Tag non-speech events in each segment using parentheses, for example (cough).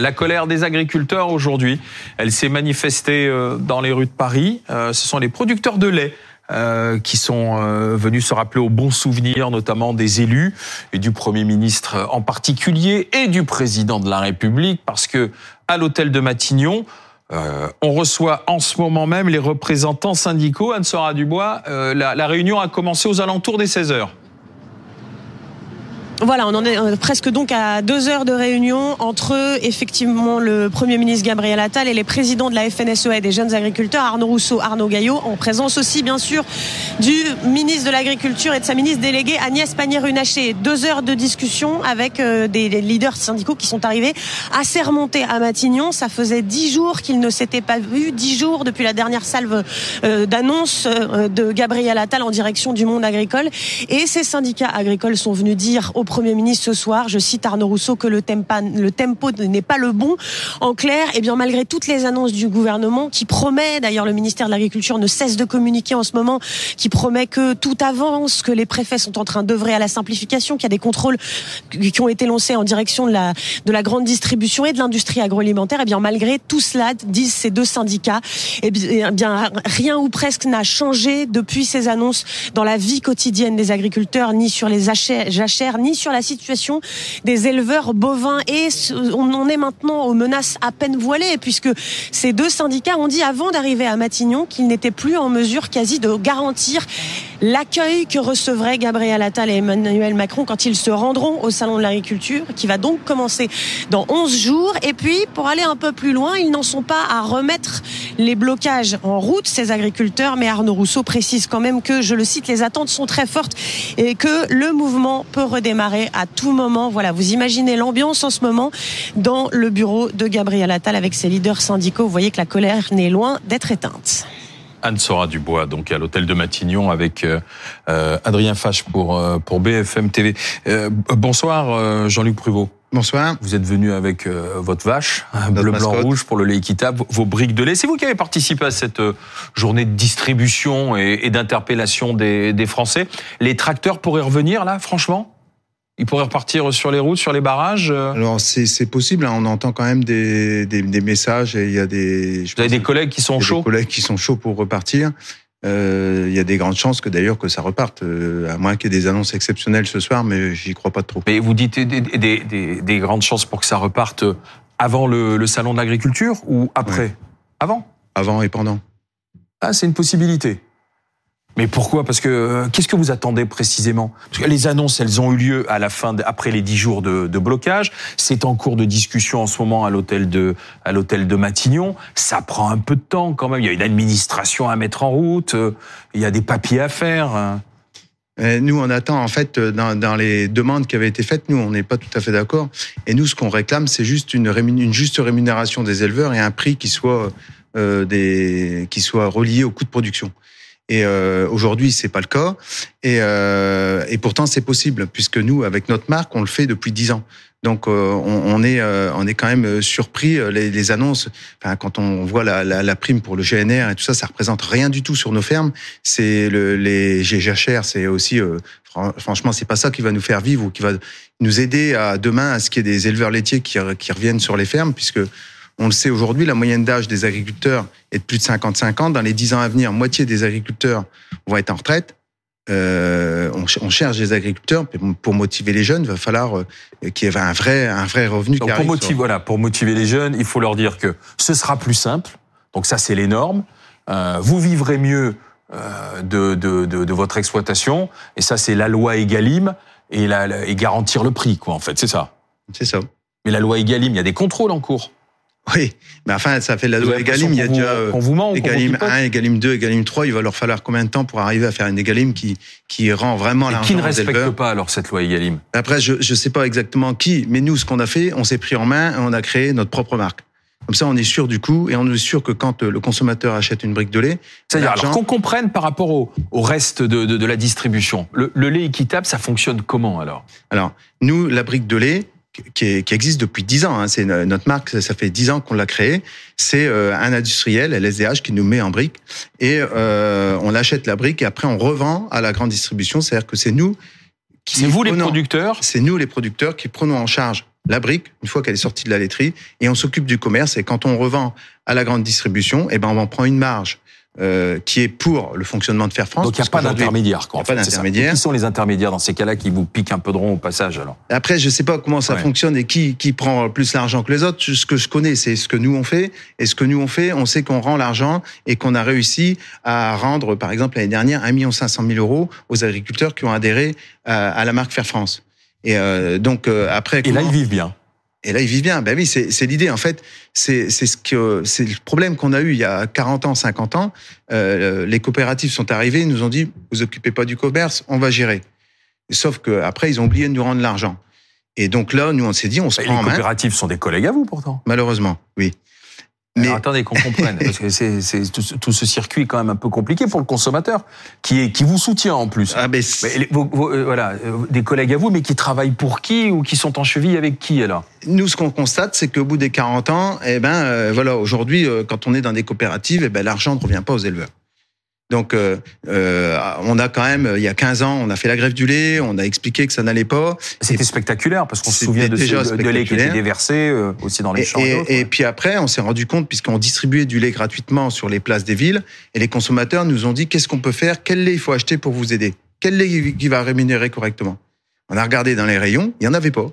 La colère des agriculteurs aujourd'hui, elle s'est manifestée euh, dans les rues de Paris. Euh, ce sont les producteurs de lait euh, qui sont venus se rappeler aux bons souvenirs, notamment des élus et du Premier ministre en particulier, et du Président de la République, parce que à l'hôtel de Matignon, on reçoit en ce moment même les représentants syndicaux. Anne-Sora Dubois, la, la réunion a commencé aux alentours des 16 heures. Voilà, on en est euh, presque donc à deux heures de réunion entre effectivement le Premier ministre Gabriel Attal et les présidents de la FNSEA des jeunes agriculteurs, Arnaud Rousseau, Arnaud Gaillot, en présence aussi bien sûr du ministre de l'Agriculture et de sa ministre déléguée Agnès Pannier-Runacher. Deux heures de discussion avec euh, des leaders syndicaux qui sont arrivés assez remontés à Matignon. Ça faisait dix jours qu'ils ne s'étaient pas vus, dix jours depuis la dernière salve euh, d'annonce de Gabriel Attal en direction du monde agricole. Et ces syndicats agricoles sont venus dire au Premier ministre ce soir, je cite Arnaud Rousseau, que le, tempo n'est pas le bon. En clair, eh bien malgré toutes les annonces du gouvernement, qui promet, d'ailleurs le ministère de l'Agriculture ne cesse de communiquer en ce moment, qui promet que tout avance, que les préfets sont en train d'œuvrer à la simplification, qu'il y a des contrôles qui ont été lancés en direction de la, de la grande distribution et de l'industrie agroalimentaire, et eh bien malgré tout cela, disent ces deux syndicats, et eh bien rien ou presque n'a changé depuis ces annonces dans la vie quotidienne des agriculteurs, ni sur les jachères, ni sur sur la situation des éleveurs bovins. Et on en est maintenant aux menaces à peine voilées puisque ces deux syndicats ont dit avant d'arriver à Matignon qu'ils n'étaient plus en mesure quasi de garantir l'accueil que recevraient Gabriel Attal et Emmanuel Macron quand ils se rendront au salon de l'agriculture qui va donc commencer dans 11 jours et puis pour aller un peu plus loin ils n'en sont pas à remettre les blocages en route ces agriculteurs mais Arnaud Rousseau précise quand même que je le cite les attentes sont très fortes et que le mouvement peut redémarrer à tout moment. Voilà, vous imaginez l'ambiance en ce moment dans le bureau de Gabriel Attal avec ses leaders syndicaux. Vous voyez que la colère n'est loin d'être éteinte. Anne-Sora Dubois, donc à l'hôtel de Matignon avec euh, euh, Adrien Fache pour, euh, pour BFM TV. bonsoir Jean-Luc Pruvot. Bonsoir. Vous êtes venu avec votre vache, bleu, blanc, rouge pour le lait équitable, vos briques de lait. C'est vous qui avez participé à cette journée de distribution et, et d'interpellation des, des Français. Les tracteurs pourraient revenir là, franchement? Ils pourraient repartir sur les routes, sur les barrages euh Alors c'est possible, hein. on entend quand même des, des, des, messages et il y a des... Vous avez des collègues qui sont chauds Des collègues qui sont chauds pour repartir. Euh, il y a des grandes chances que d'ailleurs que ça reparte, euh, à moins qu'il y ait des annonces exceptionnelles ce soir, mais j'y crois pas trop. Mais vous dites des, des, des, grandes chances pour que ça reparte avant le, le salon de l'agriculture ou après? Avant? Avant et pendant. Ah, c'est une possibilité. Mais pourquoi? Parce que euh, qu'est-ce que vous attendez précisément? Parce que les annonces, elles ont eu lieu à la fin, après les dix jours de, blocage. C'est en cours de discussion en ce moment à l'hôtel de à l'hôtel de Matignon. Ça prend un peu de temps quand même. Il y a une administration à mettre en route. Euh, il y a des papiers à faire. Hein. Nous, on attend en fait dans, dans, les demandes qui avaient été faites. Nous, on n'est pas tout à fait d'accord. Et nous, ce qu'on réclame, c'est juste une, juste rémunération des éleveurs et un prix qui soit euh, des qui soit relié au coût de production. Et euh, aujourd'hui, c'est pas le cas. Et, euh, et pourtant, c'est possible puisque nous, avec notre marque, on le fait depuis dix ans. Donc, euh, on, est euh, on est quand même surpris les, annonces. Quand on voit la, prime pour le GNR et tout ça, ça représente rien du tout sur nos fermes. C'est le, les GGHR, c'est aussi franchement, c'est pas ça qui va nous faire vivre ou qui va nous aider à demain à ce qu'il y ait des éleveurs laitiers qui, qui reviennent sur les fermes, puisque on le sait aujourd'hui, la moyenne d'âge des agriculteurs est de plus de 55 ans. Dans les 10 ans à venir, moitié des agriculteurs vont être en retraite. Euh, on, cherche des agriculteurs pour motiver les jeunes. Il va falloir euh, qu'il y ait un vrai, un vrai revenu. Donc pour motiver, voilà, pour motiver les jeunes, il faut leur dire que ce sera plus simple. Donc ça, c'est les normes. Euh, vous vivrez mieux de, de, de, votre exploitation. Et ça, c'est la loi Egalim et, la, et garantir le prix, quoi. En fait, c'est ça. C'est ça. Mais la loi Egalim, il y a des contrôles en cours. Oui, mais enfin, ça fait la loi Egalim. Il y a déjà euh, vous ment, Egalim 1, Egalim 2, Egalim 3. Il va leur falloir combien de temps pour arriver à faire une Egalim qui, qui rend vraiment Et qui ne respecte pas alors cette loi Egalim? Après, je ne sais pas exactement qui, mais nous, ce qu'on a fait, on s'est pris en main et on a créé notre propre marque. Comme ça, on est sûr du coup, et on est sûr que quand euh, le consommateur achète une brique de lait, c'est-à-dire qu'on comprenne par rapport au, au reste de, de, de, la distribution, le, le lait équitable, ça fonctionne comment alors? Alors, nous, la brique de lait, qui, qui, existe depuis dix ans. Hein. C'est notre marque, ça fait dix ans qu'on l'a créée. C'est euh, un industriel, LSDH, qui nous met en brique et euh, on achète la brique et après on revend à la grande distribution. C'est-à-dire que c'est nous qui c'est vous les producteurs C'est nous les producteurs qui prenons en charge la brique, une fois qu'elle est sortie de la laiterie, et on s'occupe du commerce. Et quand on revend à la grande distribution, eh ben on en prend une marge euh, qui est pour le fonctionnement de Faire France. Donc il n'y a pas d'intermédiaire. Il n'y a pas d'intermédiaire. Qui sont les intermédiaires dans ces cas-là qui vous piquent un peu de rond au passage alors Après, je ne sais pas comment ça fonctionne et qui, qui prend plus l'argent que les autres. Ce que je connais, c'est ce que nous on fait. Et ce que nous on fait, on sait qu'on rend l'argent et qu'on a réussi à rendre, par exemple l'année dernière, 1 500 000 euros aux agriculteurs qui ont adhéré à, à la marque Faire France. Et euh, donc euh, après. Et là, ils vivent bien. Et là, ils vivent bien. Ben oui, c'est l'idée. En fait, c'est ce que c'est le problème qu'on a eu il y a 40 ans, 50 ans. Euh, les coopératives sont arrivées, ils nous ont dit vous occupez pas du commerce, on va gérer. Sauf que après, ils ont oublié de nous rendre l'argent. Et donc là, nous, on s'est dit, on se prend en main. Les coopératives sont des collègues à vous, pourtant. Malheureusement, oui. Mais attendez qu'on comprenne, parce que c'est, tout, ce circuit est quand même un peu compliqué pour le consommateur, qui est qui vous soutient en plus. Ah, mais, euh, voilà, euh, des collègues à vous, mais qui travaillent pour qui ou qui sont en cheville avec qui alors? Nous, ce qu'on constate, c'est qu'au bout des 40 ans, eh ben euh, voilà, aujourd'hui, quand on est dans des coopératives, eh ben l'argent ne revient pas aux éleveurs. Donc, euh, euh, on a quand même, il y a 15 ans, on a fait la grève du lait, on a expliqué que ça n'allait pas. C'était spectaculaire parce qu'on se souvient de, déjà ce, de lait qui était déversé euh, aussi dans les champs. Et, puis après, on s'est rendu compte puisqu'on distribuait du lait gratuitement sur les places des villes, et les consommateurs nous ont dit qu'est-ce qu'on peut faire, quel lait il faut acheter pour vous aider, quel lait qui va rémunérer correctement? On a regardé dans les rayons, il y en avait pas.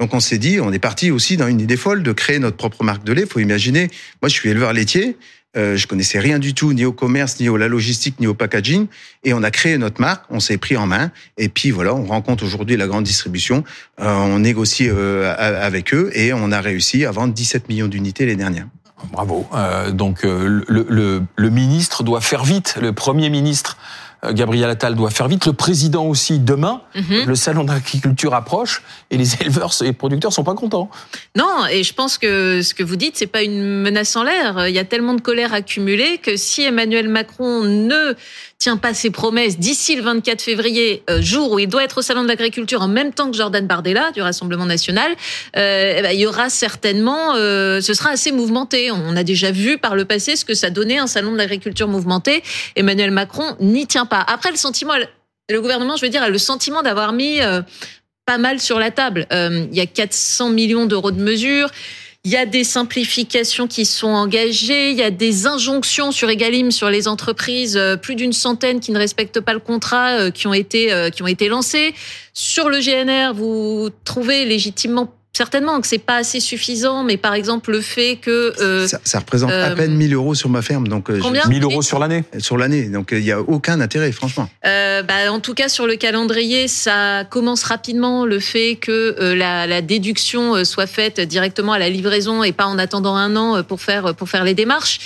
Donc on s'est dit, on est parti aussi dans une idée folle de créer notre propre marque de lait. Il faut imaginer, moi je suis éleveur laitier, euh, je connaissais rien du tout, ni au commerce, ni au la logistique, ni au packaging. Et on a créé notre marque, on s'est pris en main. Et puis voilà, on rencontre aujourd'hui la grande distribution. Euh, on négocie euh, avec eux et on a réussi à vendre 17 millions d'unités les dernières. Bravo. Euh, donc le, le, le ministre doit faire vite, le premier ministre euh, Gabriel Attal doit faire vite. Le président aussi demain. Mhm. Le salon d'agriculture approche et les (laughs) éleveurs et les producteurs sont pas contents. Non, et je pense que ce que vous dites, c'est pas une menace en l'air. Il y a tellement de colère accumulée que si Emmanuel Macron ne tient pas ses promesses d'ici le 24 février, euh, jour où il doit être au salon de l'agriculture en même temps que Jordan Bardella du Rassemblement national, euh, eh ben, il y aura certainement, euh, ce sera assez mouvementé. On a déjà vu par le passé ce que ça donnait un salon de l'agriculture mouvementé. Emmanuel Macron n'y tient pas. Après, le sentiment, le gouvernement, je veux dire, a le sentiment d'avoir mis pas mal sur la table. il y a 400 millions d'euros de mesures. Il y a des simplifications qui sont engagées, il y a des injonctions sur Egalim sur les entreprises, euh, plus d'une centaine qui ne respectent pas le contrat, euh, qui ont été euh, qui ont été lancées. Sur le GNR, vous trouvez légitimement certainement que c'est pas assez suffisant, mais par exemple le fait que euh, ça, représente à peine 1000 euros sur ma ferme, donc euh, combien 1000 euros sur l'année. Sur l'année, donc il y a aucun intérêt, franchement. Euh, bah, en tout cas sur le calendrier, ça commence rapidement le fait que euh, la, la, déduction soit faite directement à la livraison et pas en attendant un an pour faire pour faire les démarches.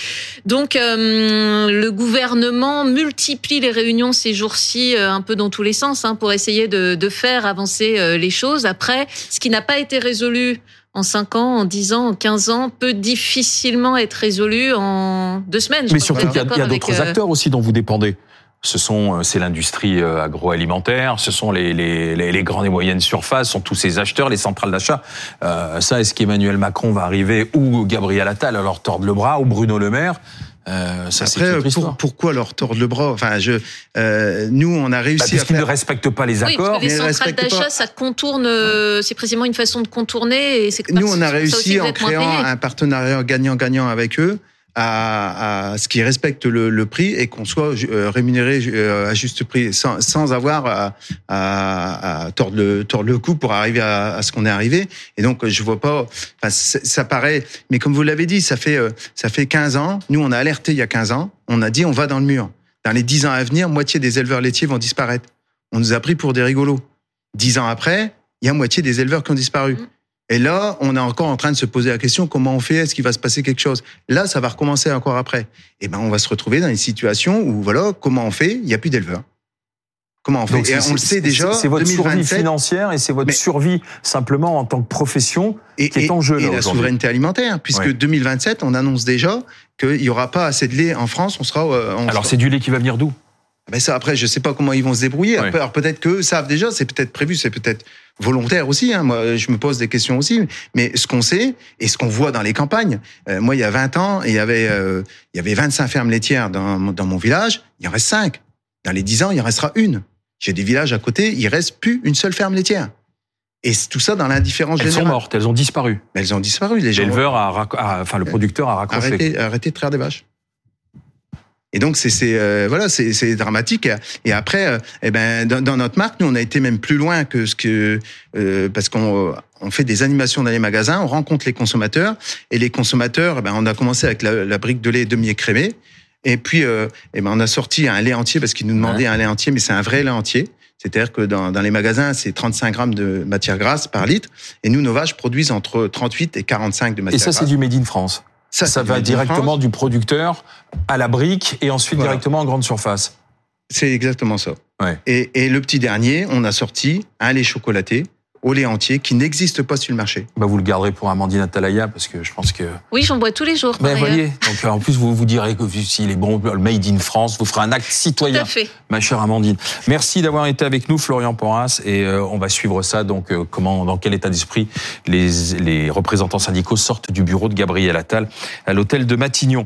Donc le gouvernement multiplie les réunions ces jours-ci un peu dans tous les sens hein, pour essayer de, de faire avancer les choses. Après, ce qui n'a pas été résolu résolu en 5 ans, en 10 ans, en 15 ans peut difficilement être résolu en deux semaines. Mais surtout qu'il y a, d'autres euh, acteurs aussi dont vous dépendez. Ce sont, euh, c'est l'industrie euh, agroalimentaire, ce sont les, les, les, grandes et moyennes surfaces, ce sont tous ces acheteurs, les centrales d'achat. ça, est-ce qu'Emmanuel Macron va arriver ou Gabriel Attal leur tordre le bras ou Bruno Le Maire? Euh, ça, Après, pourquoi leur tordre le bras? Enfin, je, euh, nous, on a réussi bah, parce qu'ils ne respectent pas les accords. Oui, les centrales d'achat, ça contourne. Euh, c'est précisément une façon de contourner. Et nous, on a réussi en créant un partenariat gagnant-gagnant avec eux à, à, ce qui respecte le, le prix et qu'on soit euh, rémunéré euh, à juste prix, sans, sans avoir à, à, à, tordre, le, tordre le cou pour arriver à, à ce qu'on est arrivé. Et donc, je vois pas. Enfin, ça paraît. Mais comme vous l'avez dit, ça fait euh, ça fait 15 ans. Nous, on a alerté il y a 15 ans. On a dit on va dans le mur. Dans les 10 ans à venir, moitié des éleveurs laitiers vont disparaître. On nous a pris pour des rigolos. 10 ans après, il y a moitié des éleveurs qui ont disparu. Mmh. Et là, on est encore en train de se poser la question comment on fait? Est-ce qu'il va se passer quelque chose? Là, ça va recommencer encore après. Et eh ben, on va se retrouver dans une situation où voilà, comment on fait? Il n'y a plus d'éleveurs. Comment on fait? Et On le sait déjà. C'est votre survie financière et c'est votre survie simplement en tant que profession qui est en jeu. Et la souveraineté alimentaire, puisque 2027, on annonce déjà qu'il n'y aura pas assez de lait en France. On sera. Euh, Alors c'est du lait qui va venir d'où? Mais ça, après, je sais pas comment ils vont se débrouiller. Alors peut-être qu'eux savent déjà, c'est peut-être prévu, c'est peut-être volontaire aussi. Hein. Moi, je me pose des questions aussi. Mais ce qu'on sait et ce qu'on voit dans les campagnes, euh, moi, il y a 20 ans, il y avait, euh, il y avait 25 fermes laitières dans, dans mon village. Il en reste 5. Dans les 10 ans, il en restera une. J'ai des villages à côté, il reste plus une seule ferme laitière. Et tout ça dans l'indifférence Elles générale. sont mortes, elles ont disparu. Elles ont disparu. Les gens L'éleveur a, enfin le producteur a raccroché. arrêtez, arrêtez de traire des vaches. Et donc c'est euh, voilà c'est dramatique et, après euh, eh ben dans, dans notre marque nous on a été même plus loin que ce que euh, parce qu'on on fait des animations dans les magasins on rencontre les consommateurs et les consommateurs eh ben on a commencé avec la, la brique de lait demi écrémé et puis euh, eh ben on a sorti un lait entier parce qu'ils nous demandaient un lait entier mais c'est un vrai lait entier c'est-à-dire que dans, dans les magasins, c'est 35 grammes de matière grasse par litre. Et nous, nos vaches produisent entre 38 et 45 de matière Et ça, grasse. c'est du Made in France. Ça, c'est va directement du producteur à la brique et ensuite Voilà. directement en grande surface. C'est exactement ça. Ouais. Et, et le petit dernier, on a sorti un lait chocolaté au lait entier qui n'existe pas sur le marché. Bah, vous le garderez pour Amandine Atalaya parce que je pense que. Oui, j'en bois tous les jours. Ben ailleurs. voyez, donc euh, en plus vous vous direz que s'il est bon, le Made in France, vous ferez un acte Tout citoyen, à fait. ma chère Amandine. Merci d'avoir été avec nous, Florian Porras, et euh, on va suivre ça. Donc, euh, comment, dans quel état d'esprit les, les représentants syndicaux sortent du bureau de Gabriel Attal à l'hôtel de Matignon.